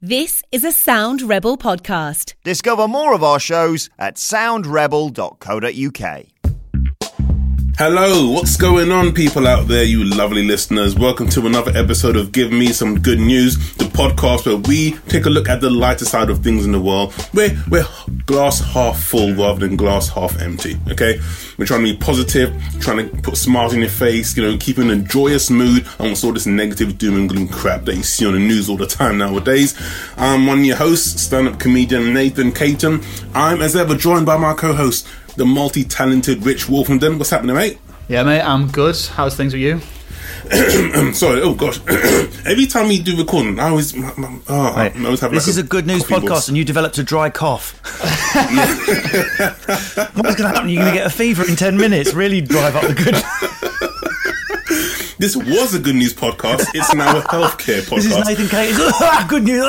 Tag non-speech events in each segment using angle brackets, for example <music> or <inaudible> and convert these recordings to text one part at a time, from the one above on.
This is a Sound Rebel podcast. Discover more of our shows at soundrebel.co.uk. Hello, what's going on, people out there, you lovely listeners? Welcome to another episode of Give Me Some Good News, the podcast where we take a look at the lighter side of things in the world. We're, we're glass half full rather than glass half empty, okay? We're trying to be positive, trying to put smiles in your face, you know, keeping a joyous mood amongst all this negative doom and gloom crap that you see on the news all the time nowadays. I'm one of your hosts, stand up comedian Nathan Caton. I'm, as ever, joined by my co host, the multi-talented Rich Wolfenden. What's happening, mate? Yeah, mate, I'm good. How's things with you? <clears throat> Sorry, oh gosh. <clears throat> Every time we do recording, I always, my, my, oh, I always have This like is a good news podcast, voice. and you developed a dry cough. <laughs> <laughs> What's going to happen? You're going to get a fever in 10 minutes. Really drive up the good. <laughs> This was a good news podcast. It's now a healthcare podcast. This is Nathan Cage. <laughs> good news.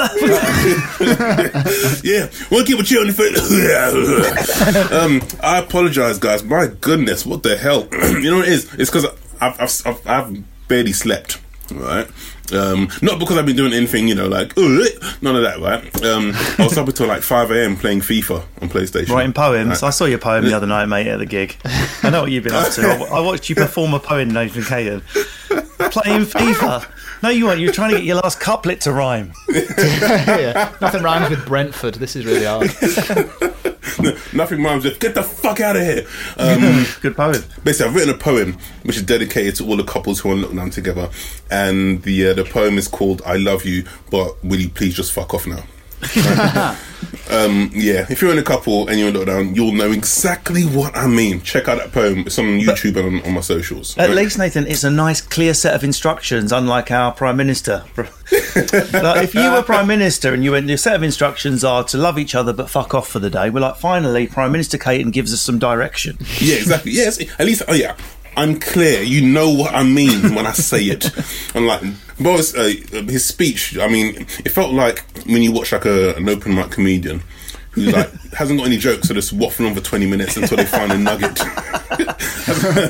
<laughs> yeah, we'll keep a chill on the foot. <laughs> um, I apologize, guys. My goodness, what the hell? <clears throat> you know what it is? It's because I've, I've, I've, I've barely slept, right? Um, not because I've been doing anything, you know, like none of that, right? Um, I was up until like five a.m. playing FIFA on PlayStation. Writing poems. Right. I saw your poem the other night, mate, at the gig. I know what you've been up to. I, watched you perform a poem, Nathan Caton. Playing FIFA. No, you weren't. You were trying to get your last couplet to rhyme. <laughs> yeah, nothing rhymes with Brentford. This is really hard. <laughs> Nothing rhymes with "get the fuck out of here." Um, <laughs> Good poem. basically, I've written a poem which is dedicated to all the couples who are in lockdown together, and the uh, the poem is called "I Love You," but will you please just fuck off now? <laughs> um, yeah, if you're in a couple and you're in lockdown, you'll know exactly what I mean. Check out that poem. It's on YouTube and on, on my socials. At right? least, Nathan, it's a nice, clear set of instructions, unlike our Prime Minister. <laughs> like, if you were Prime Minister and you went, your set of instructions are to love each other but fuck off for the day, we're like, finally, Prime Minister Caton gives us some direction. Yeah, exactly. Yes, at least. Oh yeah, I'm clear. You know what I mean when I say it. <laughs> I'm like Boris. Uh, his speech. I mean, it felt like when you watch like a, an open mic comedian who <laughs> like hasn't got any jokes, so just waffling on for 20 minutes until they find a nugget. <laughs>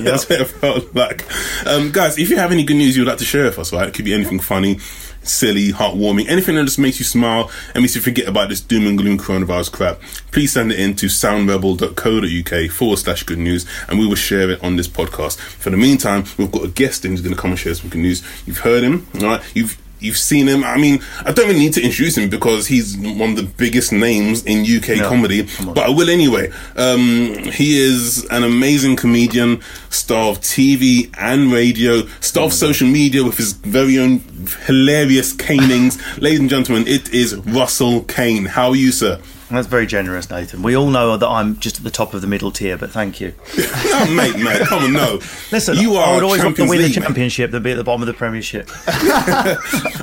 That's what it felt like. Um, guys, if you have any good news you would like to share with us, right? It could be anything funny. Silly, heartwarming, anything that just makes you smile and makes you forget about this doom and gloom coronavirus crap, please send it in to soundrebel.co.uk forward slash good news and we will share it on this podcast. For the meantime, we've got a guest in who's going to come and share some good news. You've heard him, all right? You've You've seen him. I mean, I don't really need to introduce him because he's one of the biggest names in UK comedy, but I will anyway. Um, he is an amazing comedian, star of TV and radio, star of social media with his very own hilarious canings. <laughs> Ladies and gentlemen, it is Russell Kane. How are you, sir? That's very generous, Nathan. We all know that I'm just at the top of the middle tier, but thank you. <laughs> oh, mate, mate, come on, no. Listen, you are I would always want to win the League, man. championship than be at the bottom of the Premiership. <laughs>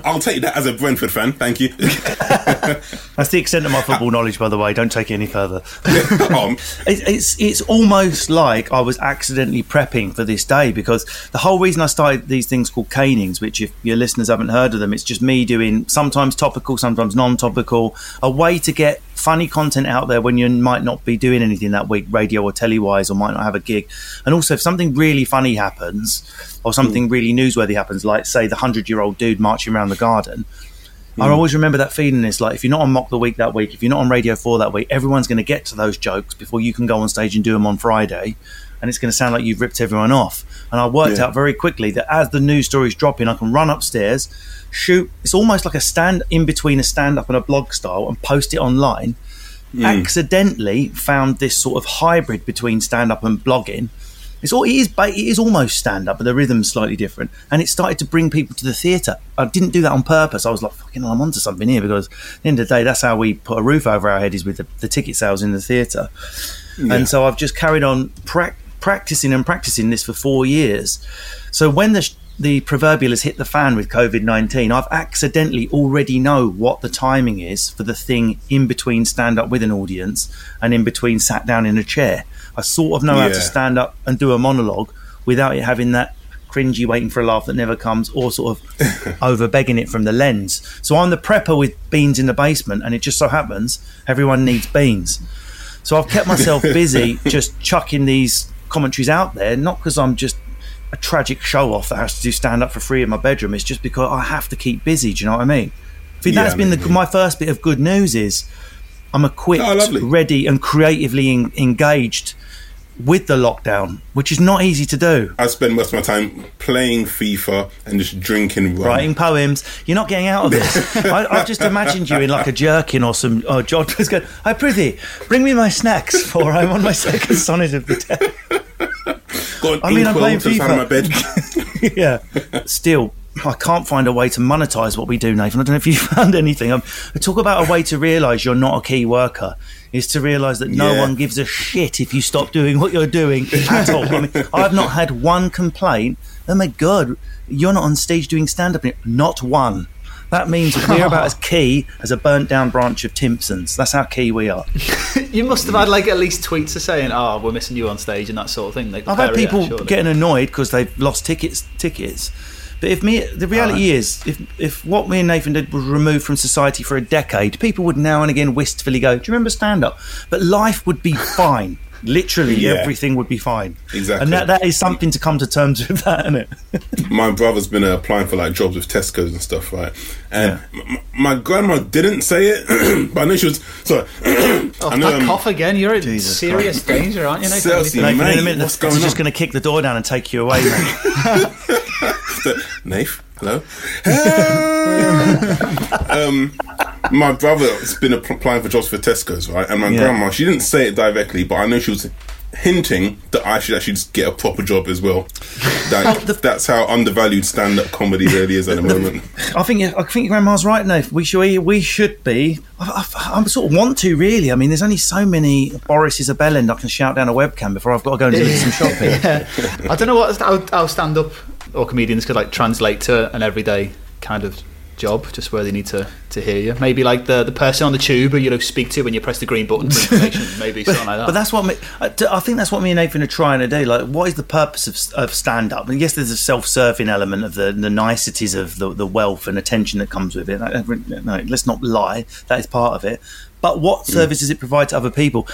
I'll take that as a Brentford fan. Thank you. <laughs> That's the extent of my football knowledge, by the way. Don't take it any further. um, It, it's it's almost like I was accidentally prepping for this day because the whole reason I started these things called canings, which if your listeners haven't heard of them, it's just me doing sometimes topical, sometimes non-topical, a way to get funny content out there when you might not be doing anything that week, radio or telly wise, or might not have a gig. And also, if something really funny happens or something hmm. really newsworthy happens, like say the hundred-year-old dude marching around the garden. I hmm. always remember that feeling. It's like if you're not on Mock the Week that week, if you're not on Radio 4 that week, everyone's going to get to those jokes before you can go on stage and do them on Friday. And it's going to sound like you've ripped everyone off. And I worked Yeah. out very quickly that as the news stories drop in, I can run upstairs, shoot. It's almost like a stand in between a stand up and a blog style and post it online. Accidentally found this sort of hybrid between stand up and blogging. It's all, it is it is almost stand up, but the rhythm's slightly different, and it started to bring people to the theatre. I didn't do that on purpose. I was like, "Fucking, I'm onto something here," because at the end of the day, that's how we put a roof over our head is with the, the ticket sales in the theatre. And so I've just carried on prac- practicing and practicing this for four years. So when the sh- the proverbial has hit the fan with COVID nineteen, I've accidentally already know what the timing is for the thing in between stand up with an audience and in between sat down in a chair. I sort of know how to stand up and do a monologue without it having that cringy waiting for a laugh that never comes or sort of <laughs> over begging it from the lens. So I'm the prepper with beans in the basement and it just so happens everyone needs beans. So I've kept myself <laughs> busy just chucking these commentaries out there, not because I'm just a tragic show off that has to do stand up for free in my bedroom. It's just because I have to keep busy. Do you know what I mean? I think Yeah, that's I been the, mean- my first bit of good news is I'm oh, equipped, Oh, ready, and creatively en- engaged with the lockdown, which is not easy to do. I spend most of my time playing FIFA and just drinking rum. Writing poems, you're not getting out of this. <laughs> I, I've just imagined you in like a jerkin or some. Oh, John was going. I prithee, bring me my snacks, for I'm on my second sonnet of the day. I mean, I'm playing the of my FIFA. bed. <laughs> yeah. Still, I can't find a way to monetize what we do, Nathan. I don't know if you <laughs> found anything. Um, I talk about a way to realise you're not a key worker. Is to realise that no Yeah. one gives a shit if you stop doing what you're doing at all. I mean, <laughs> I've not had one complaint. Oh my god, you're not on stage doing stand up. Not one. That means we're about as <laughs> key as a burnt down branch of Timpsons. That's how key we are. You must have had like at least tweets of saying, "Oh, we're missing you on stage" and that sort of thing. They I've had prepare it, people getting annoyed because they've lost tickets. Tickets, but if me, the reality is, if if what me and Nathan did was removed from society for a decade, people would now and again wistfully go, "Do you remember stand up?" But life would be <laughs> fine. Literally, Yeah. everything would be fine. Exactly. and that that is something to come to terms with, <laughs> that, isn't it? my brother's been uh, applying for like jobs with Tesco's and stuff, right? And m- my grandma didn't say it, <clears throat> but I know she was. Sorry, <clears throat> Oh, I know. that um, cough again. You're in Jesus serious danger, aren't you? Nathan? Celsius. Nathan, in mate, a minute, what's the- going just going to kick the door down and take you away, mate. <laughs> <laughs> Nath, hello. um, my brother's been applying for jobs for Tesco's, right? And my Yeah. grandma, she didn't say it directly, but I know she was hinting that I should actually just get a proper job as well. That, <laughs> that's how undervalued stand-up comedy really is at the moment. I think I think your grandma's right, Nathan. We should we should be. I, I, I sort of want to really. I mean, there's only so many Boris bellend I can shout down a webcam before I've got to go and do some <laughs> shopping. Yeah. I don't know what how, how stand up or comedians could like translate to an everyday kind of job, just where they need to, to hear you. Maybe like the, the person on the tube who you know speak to when you press the green button for information. <laughs> Maybe something like that. But that's what me, I, I think that's what me and Nathan are trying to do. Like, what is the purpose of, of stand up? And yes, there's a self serving element of the, the niceties of the, the wealth and attention that comes with it. No, let's not lie, that is part of it. But what mm. service does it provide to other people?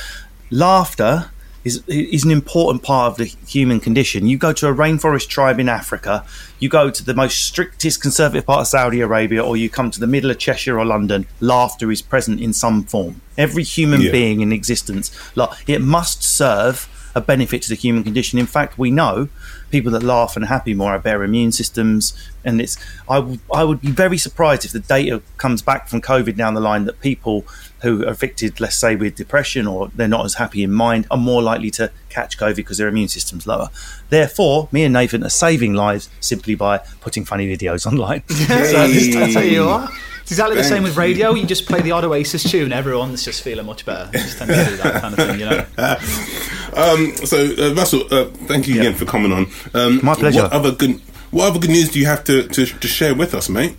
Laughter is is an important part of the human condition. You go to a rainforest tribe in Africa, you go to the most strictest conservative part of Saudi Arabia, or you come to the middle of Cheshire or London. Laughter is present in some form. Every human Yeah. being in existence, like, it must serve a benefit to the human condition. In fact, we know people that laugh and are happy more have better immune systems, and it's. I, w- I would be very surprised if the data comes back from COVID down the line that people who are affected, let's say, with depression or they're not as happy in mind, are more likely to catch COVID because their immune system's lower. Therefore, me and Nathan are saving lives simply by putting funny videos <laughs> online. so that's how you are. It's exactly the same Thank with radio. You just play the odd Oasis tune, everyone's just feeling much better. You just tend to do that kind of thing, you know. <laughs> Um, so, uh, Russell, uh, thank you again for coming on. Um, My pleasure. What other good, what other good news do you have to, to, to share with us, mate?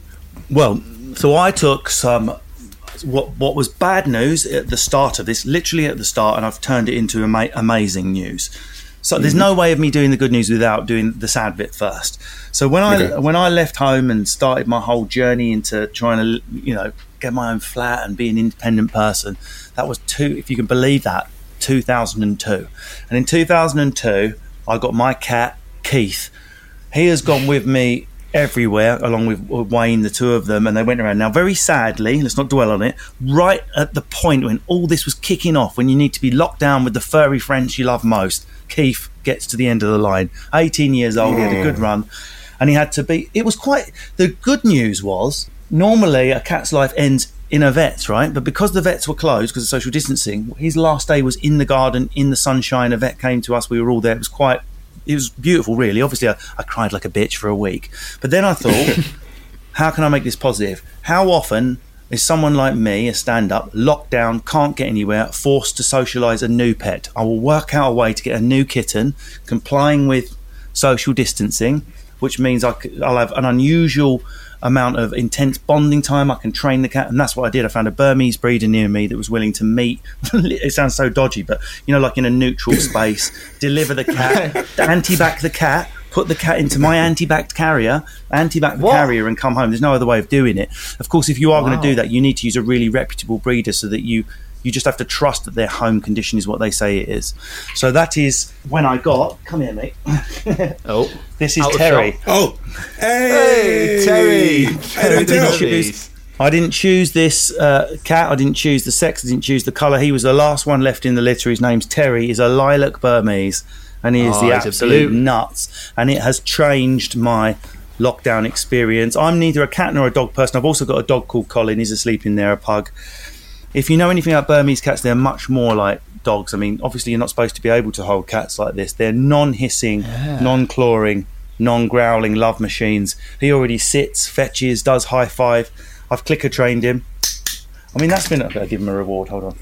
Well, so I took some what what was bad news at the start of this, literally at the start, and I've turned it into ama- amazing news. So there's mm-hmm. no way of me doing the good news without doing the sad bit first. So when I Okay. when I left home and started my whole journey into trying to you know get my own flat and be an independent person, that was two, if you can believe that, 2002. And in 2002, I got my cat Keith he has gone with me everywhere along with Wayne the two of them and they went around. Now very sadly let's not dwell on it right at the point when all this was kicking off when you need to be locked down with the furry friends you love most Keith gets to the end of the line. 18 years old he had a good run and he had to be it was quite the good news was normally a cat's life ends in a vet's right? But because the vets were closed because of social distancing his last day was in the garden in the sunshine a vet came to us we were all there it was quite it was beautiful, really. Obviously, I, I cried like a bitch for a week. But then I thought, <laughs> how can I make this positive? How often is someone like me, a stand up, locked down, can't get anywhere, forced to socialise a new pet? I will work out a way to get a new kitten, complying with social distancing, which means I, will have an unusual amount of intense bonding time. I can train the cat, and that's what I did. I found a Burmese breeder near me that was willing to meet. <laughs> it sounds so dodgy, but you know, like in a neutral <coughs> space, deliver the cat, <laughs> anti-back the cat. Put the cat into my anti-backed carrier, anti-back the What? carrier, and come home. There's no other way of doing it. Of course, if you are going to do that, you need to use a really reputable breeder, so that you you just have to trust that their home condition is what they say it is. So that is when I got. Come here, mate. <laughs> Oh, This is Terry. Oh, Hey, hey, Terry. Hey, Terry Terry. the I didn't choose this uh, cat. I didn't choose the sex. I didn't choose the colour. He was the last one left in the litter. His name's Terry. He's a lilac Burmese, and he is Oh, the he's a absolute nuts. And it has changed my lockdown experience. I'm neither a cat nor a dog person. I've also got a dog called Colin. He's asleep in there, a pug. If you know anything about Burmese cats, they're much more like dogs. I mean, obviously, you're not supposed to be able to hold cats like this. They're non-hissing, non-clawing, non-growling love machines. He already sits, fetches, does high five. I've clicker trained him. I mean, that's been. I better give him a reward. Hold on.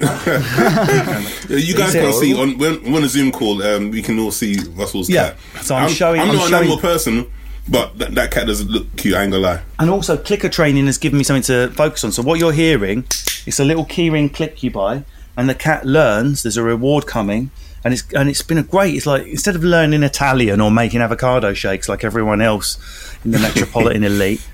<laughs> Yeah, You guys can't see on when, when a Zoom call. Um, we can all see Russell's Yeah. cat. So I'm showing- I'm I'm not an showing- animal person, but that, that cat doesn't look cute. I ain't gonna lie. And also, clicker training has given me something to focus on. So what you're hearing, it's a little keyring click you buy, and the cat learns. There's a reward coming, and it's and it's been a great. It's like instead of learning Italian or making avocado shakes like everyone else in the metropolitan <laughs> elite.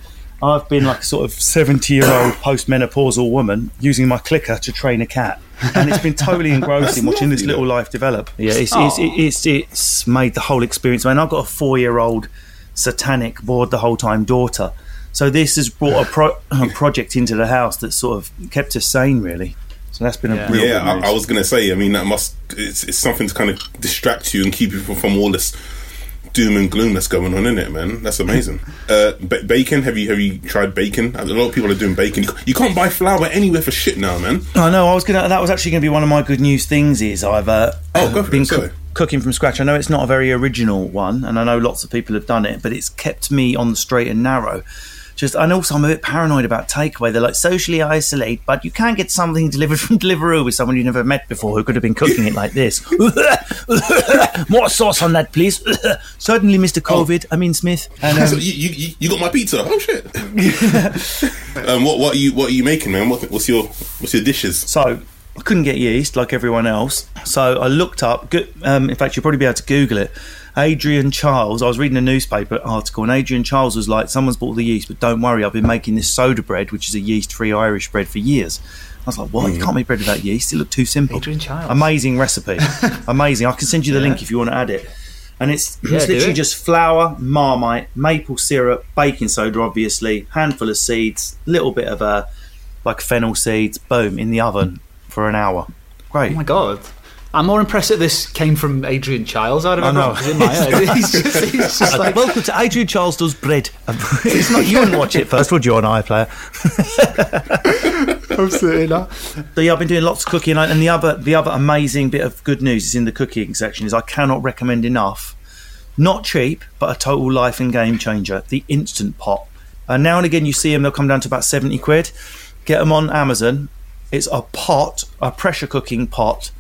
I've been like a sort of 70 year old postmenopausal woman using my clicker to train a cat. And it's been totally <laughs> engrossing watching this little life develop. Yeah, it's, it's, it's, it's made the whole experience. I mean, I've got a four year old satanic, bored the whole time daughter. So this has brought a, pro- <laughs> a project into the house that sort of kept us sane, really. So that's been a real yeah. I, I was gonna say. I mean, that must. It's, it's something to kind of distract you and keep you from, from all this doom and gloom that's going on in it, man. That's amazing. <laughs> uh, ba- bacon. Have you have you tried bacon? A lot of people are doing bacon. You, can't buy flour anywhere for shit now, man. I know. I was gonna. That was actually going to be one of my good news things. Is I've uh, Oh, go for been it, sorry. Cooking from scratch. I know it's not a very original one, and I know lots of people have done it, but it's kept me on the straight and narrow. Just, and also I'm a bit paranoid about takeaway. They're like socially isolate, but you can't get something delivered from <laughs> Deliveroo with someone you've never met before who could have been cooking it like this. <laughs> More sauce on that, please. <laughs> Certainly, Mr. COVID. I mean Smith. And, um, so you, you you- you got my pizza? Oh shit! um, what what are you what are you making, man? What, what's your what's your dishes? So I couldn't get yeast like everyone else. So I looked up. Um, in fact, you'll probably be able to Google it. Adrian Charles. I was reading a newspaper article, and Adrian Charles was like, "Someone's bought the yeast, but don't worry, I've been making this soda bread, which is a yeast-free Irish bread, for years." I was like, "What? You can't make bread without yeast? It looked too simple." Adrian Chiles. Amazing recipe. <laughs> Amazing. I can send you the link if you want to add it. And it's, Yeah, it's literally it. just flour, marmite, maple syrup, baking soda, obviously, handful of seeds, little bit of a like fennel seeds, boom, in the oven for an hour. Great. Oh my god. I'm more impressed that this came from Adrian of I everyone, know. my head. <laughs> He's just, he's just like, Welcome to Adrian Charles Does Bread. it's not you wouldn't watch it first, would you, on iPlayer? <laughs> absolutely not. So yeah, I've been doing lots of cooking, and the other the other amazing bit of good news is in the cooking section is I cannot recommend enough. Not cheap, but a total life and game changer. The instant pot. And now and again you see them; they'll come down to about seventy quid. Get them on Amazon. It's a pot, a pressure cooking pot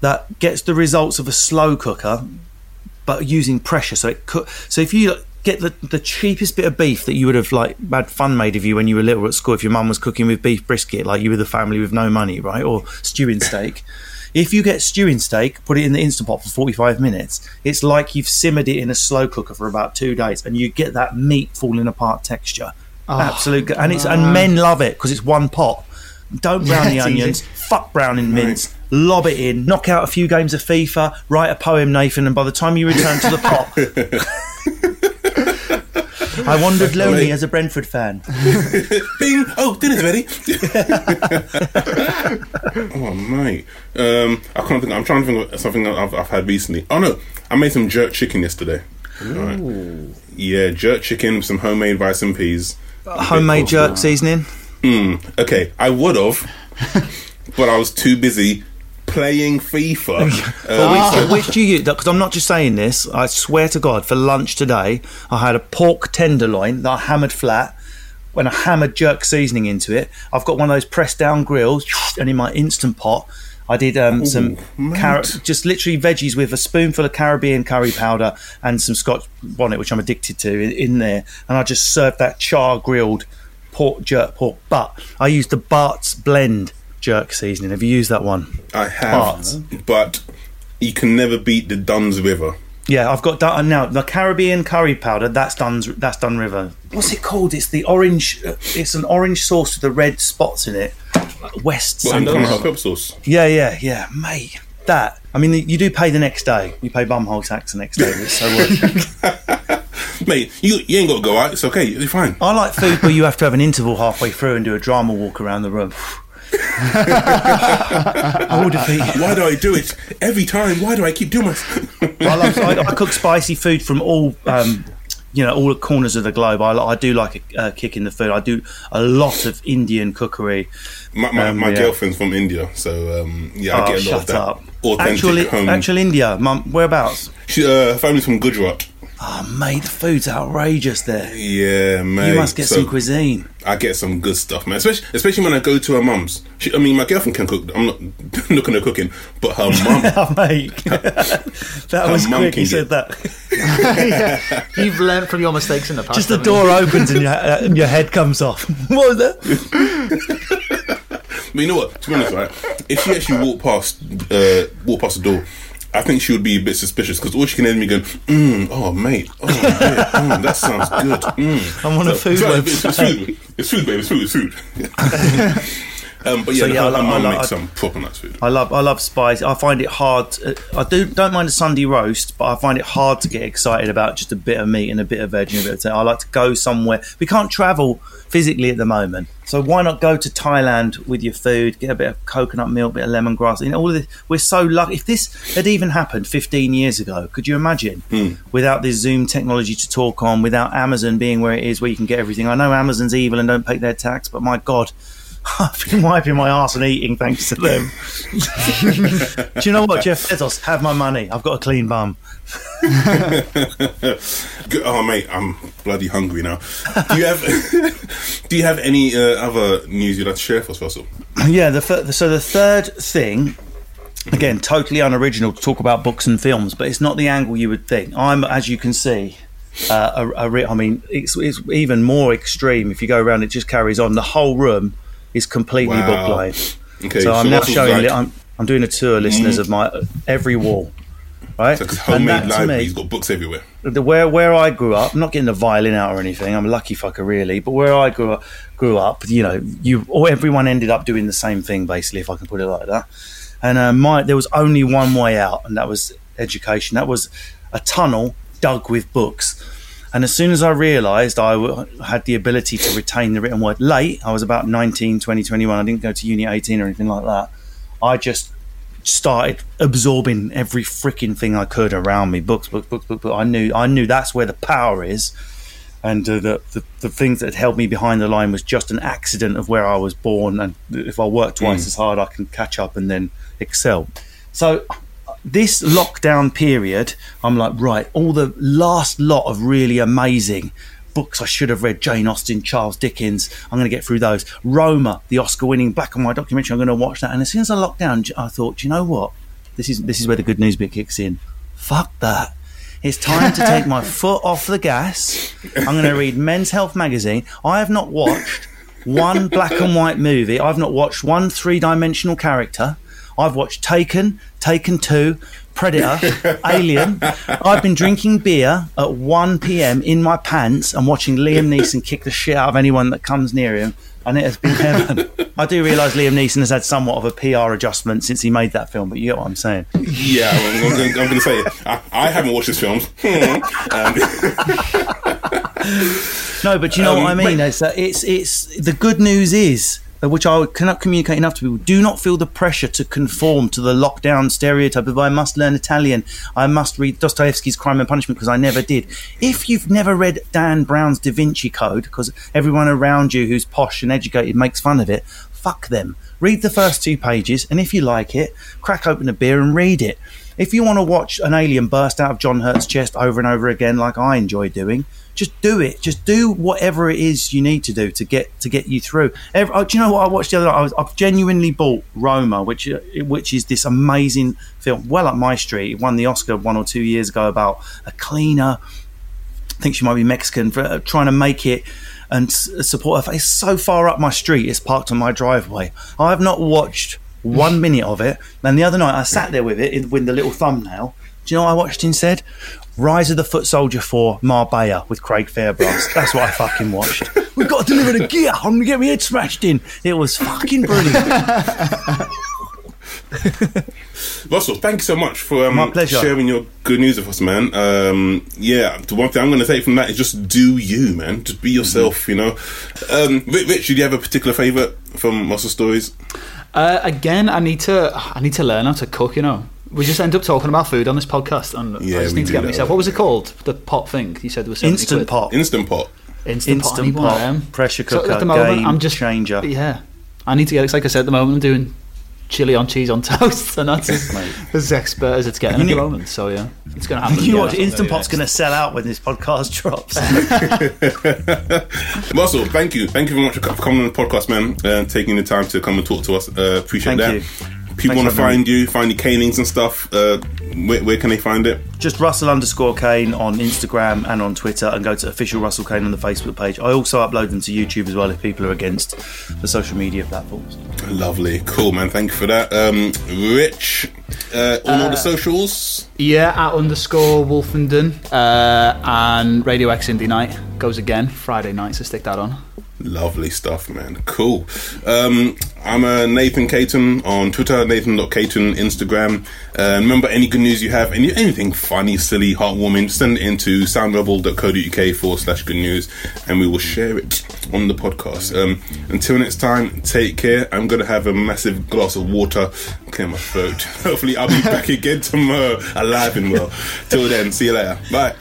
that gets the results of a slow cooker, but using pressure. So it cook. So if you get the, the cheapest bit of beef that you would have like had fun made of you when you were little at school, if your mum was cooking with beef brisket, like you were the family with no money, right, or stewing steak. If you get stewing steak, put it in the instant pot for 45 minutes, it's like you've simmered it in a slow cooker for about two days, and you get that meat falling apart texture. Ah, Absolute, go- and it's and men love it because it's one pot. Don't brown the onions. easy. Fuck browning mince. Lob it in. Knock out a few games of FIFA. Write a poem, Nathan. And by the time you return to the pot, <laughs> I wandered lonely as a Brentford fan. <laughs> Bing! Oh, dinner's ready. <laughs> oh mate, um, I can't think. I'm trying to think of something I've, I've had recently. Oh no, I made some jerk chicken yesterday. Alright. Yeah, jerk chicken with some homemade rice and peas. Homemade jerk seasoning. Mm, okay, I would have, <laughs> but I was too busy playing FIFA. Um, So which do you? Because I'm not just saying this. I swear to God, for lunch today, I had a pork tenderloin that I hammered flat. When I hammered jerk seasoning into it, I've got one of those pressed down grills, <sniffs> and in my instant pot, I did um, some mate. carrot, just literally veggies with a spoonful of Caribbean curry powder and some Scotch bonnet, which I'm addicted to, in, in there, and I just served that char grilled pork jerk pork. But I used the Bart's blend jerk seasoning. Have you used that one? I have, but you can never beat the Dunn's River. Yeah, I've got that now. The Caribbean curry powder. That's done. That's Dun River. What's it called? It's the orange. uh, It's an orange sauce with the red spots in it. West. What, in something. Caramel pepper sauce? Yeah, yeah, yeah, mate. That. I mean, you do pay the next day. You pay bumhole tax the next day. It's so worth. <laughs> mate, you you ain't got to go out. It's okay. You're fine. I like food where you have to have an interval halfway through and do a drama walk around the room. <laughs> All defeated. Why do I do it every time? Why do I keep doing this? I, love, I, I <laughs> cook spicy food from all, um, you know, all corners of the globe. I, I do like a uh, kick in the food. I do a lot of Indian cookery. my my, Um, my yeah. girlfriend's from India, so um, yeah, I Oh, get a lot shut of that up. authentic Actual, home. actual India, mum, whereabouts? she, uh, her family's from Gujarat. Oh, mate, the food's outrageous there. Yeah, man. You must get some cuisine. I get some good stuff, man. Especially, especially when I go to her mum's. She, I mean, my girlfriend can cook. I'm not <laughs> looking at cooking, but her <laughs> mum. Oh, mate. <laughs> that was quick can you said get- that. You've learned from your mistakes in the past. Just the haven't you? door opens and your, uh, and your head comes off. what was that? But you know what? To be honest, right? If she actually walked past, uh, walked past the door, I think she would be a bit suspicious because all she can hear me going, mm, "Oh, mate, oh, yeah, mm, that sounds good." Mm. <laughs> I'm on a food right, it's, it's food. It's food, babe. It's food. It's food. <laughs> <laughs> um, but yeah, So, yeah, her, I like- her I like- makes some proper nice food. I love I love spice. I find it hard. I do don't mind a Sunday roast, but I find it hard to get excited about just a bit of meat and a bit of veg and a bit of. I like to go somewhere. We can't travel physically at the moment, so why not go to Thailand with your food? Get a bit of coconut milk, bit of lemongrass. You know, all of this. We're so lucky. If this had even happened 15 years ago, could you imagine? Without this Zoom technology to talk on, without Amazon being where it is, where you can get everything. I know Amazon's evil and don't pay their tax, but my God. I've been wiping my arse and eating thanks to them. <laughs> Do you know what, Jeff Bezos? Have my money. I've got a clean bum. <laughs> Oh mate, I'm bloody hungry now. Do you have <laughs> do you have any uh, other news you'd like to share for us, Russell? Yeah. The th- so the third thing, again, totally unoriginal to talk about books and films, but it's not the angle you would think. I'm, as you can see, uh, a, a re- I mean, it's, it's even more extreme. If you go around, it just carries on. The whole room is completely Wow. book lined. Okay, so I'm now showing. like- I'm, I'm doing a tour, listeners, of my every wall. Right, And homemade library. me- He's got books everywhere. the where where I grew up, I'm not getting the violin out or anything. I'm a lucky fucker, really. But where I grew up, grew up, you know, you or everyone ended up doing the same thing, basically, if I can put it like that. And uh, my there was only one way out, and that was education. That was a tunnel dug with books. And as soon as I realised I w- had the ability to retain the written word late, I was about 19, 20, 21. I didn't go to uni 18 or anything like that. I just started absorbing every freaking thing I could around me. Books, books, books, books. books. I knew, I knew that's where the power is. And uh, the, the the things that held me behind the line was just an accident of where I was born. And if I work twice as hard, I can catch up and then excel. So this lockdown period, I'm like, right, all the last lot of really amazing books I should have read Jane Austen, Charles Dickens. I'm going to get through those. Roma, the Oscar winning black and white documentary, I'm going to watch that. And as soon as I locked down, I thought, you know what? This is this is where the good news bit kicks in. Fuck that. It's time to take my <laughs> foot off the gas. I'm going to read Men's Health magazine. I have not watched one black and white movie. I've not watched one three dimensional character. I've watched Taken, Taken 2, Predator, <laughs> Alien. I've been drinking beer at 1 p.m. in my pants and watching Liam Neeson kick the shit out of anyone that comes near him. And it has been heaven. <laughs> I do realise Liam Neeson has had somewhat of a PR adjustment since he made that film, but you get what I'm saying. Yeah, I'm, I'm, going to say it. I, I haven't watched this film. <laughs> Hmm. um, No, but you know Um, what I mean. It's, it's it's the good news is which I cannot communicate enough to people. Do not feel the pressure to conform to the lockdown stereotype of I must learn Italian, I must read Dostoevsky's Crime and Punishment because I never did. If you've never read Dan Brown's Da Vinci Code, because everyone around you who's posh and educated makes fun of it, fuck them. Read the first two pages, and if you like it, crack open a beer and read it. If you want to watch an alien burst out of John Hurt's chest over and over again, like I enjoy doing, just do it. Just do whatever it is you need to do to get to get you through. Every, oh, do you know what I watched the other night? I was, I've genuinely bought Roma, which uh, which is this amazing film, well up my street. It won the Oscar one or two years ago about a cleaner. I think she might be Mexican for uh, trying to make it and s- support her. It's so far up my street. It's parked on my driveway. I have not watched one <laughs> minute of it. And the other night I sat there with it in, with the little thumbnail. Do you know what I watched instead? Rise of the Foot Soldier 4 Marbella with Craig Fairbrass. That's what I fucking watched. <laughs> We've got to deliver the gear. I'm going to get my head smashed in. It was fucking brilliant. <laughs> Russell, thank you so much for um, My pleasure. sharing your good news with us, man. Um, yeah, the one thing I'm going to take from that is just do you, man. Just be yourself, you know. Um, Rich, Rich, do you have a particular favourite from Russell Stories? Uh, again, I need to I need to learn how to cook. You know, we just end up talking about food on this podcast, and Yeah, I just need to get that. myself. What was it called? The pot thing you said there was 70 Instant quid. pot. Instant Pot. Instant, pot. I Instant need one of pot, them. pressure So cooker, at the moment, game I'm just changer. Yeah, I need to get. It's like I said at the moment, I'm doing chili on cheese on <laughs> toast, and that's as, as expert as it's getting at the moment. So yeah, it's going <laughs> to happen. You watch, Instant Pot's going to sell out when this podcast <laughs> drops. Russell, thank you. Thank you very much for coming on the podcast, man, and taking the time to come and talk to us. Uh, appreciate Thank that. you. People want to find you, find your canings and stuff. Uh, where, where can they find it? Just Russell underscore Kane on Instagram and on Twitter, and go to official Russell Kane on the Facebook page. I also upload them to YouTube as well if people are against the social media platforms. Lovely, cool, man. Thank you for that. Um, Rich, uh, on all the socials. Yeah, at underscore Wolfenden uh, and Radio X Indie Night goes again Friday night, so stick that on. Lovely stuff, man. Cool. Um, I'm uh, Nathan Caton on Twitter, Nathan.Caton, Instagram. Uh, remember, any good news you have, any, anything funny, silly, heartwarming, send it into soundrebel.co.uk forward slash good news and we will share it on the podcast. Um, until next time, take care. I'm going to have a massive glass of water, clear my throat. <laughs> Hopefully, I'll be <laughs> back again tomorrow, alive and well. Till then, see you later. Bye.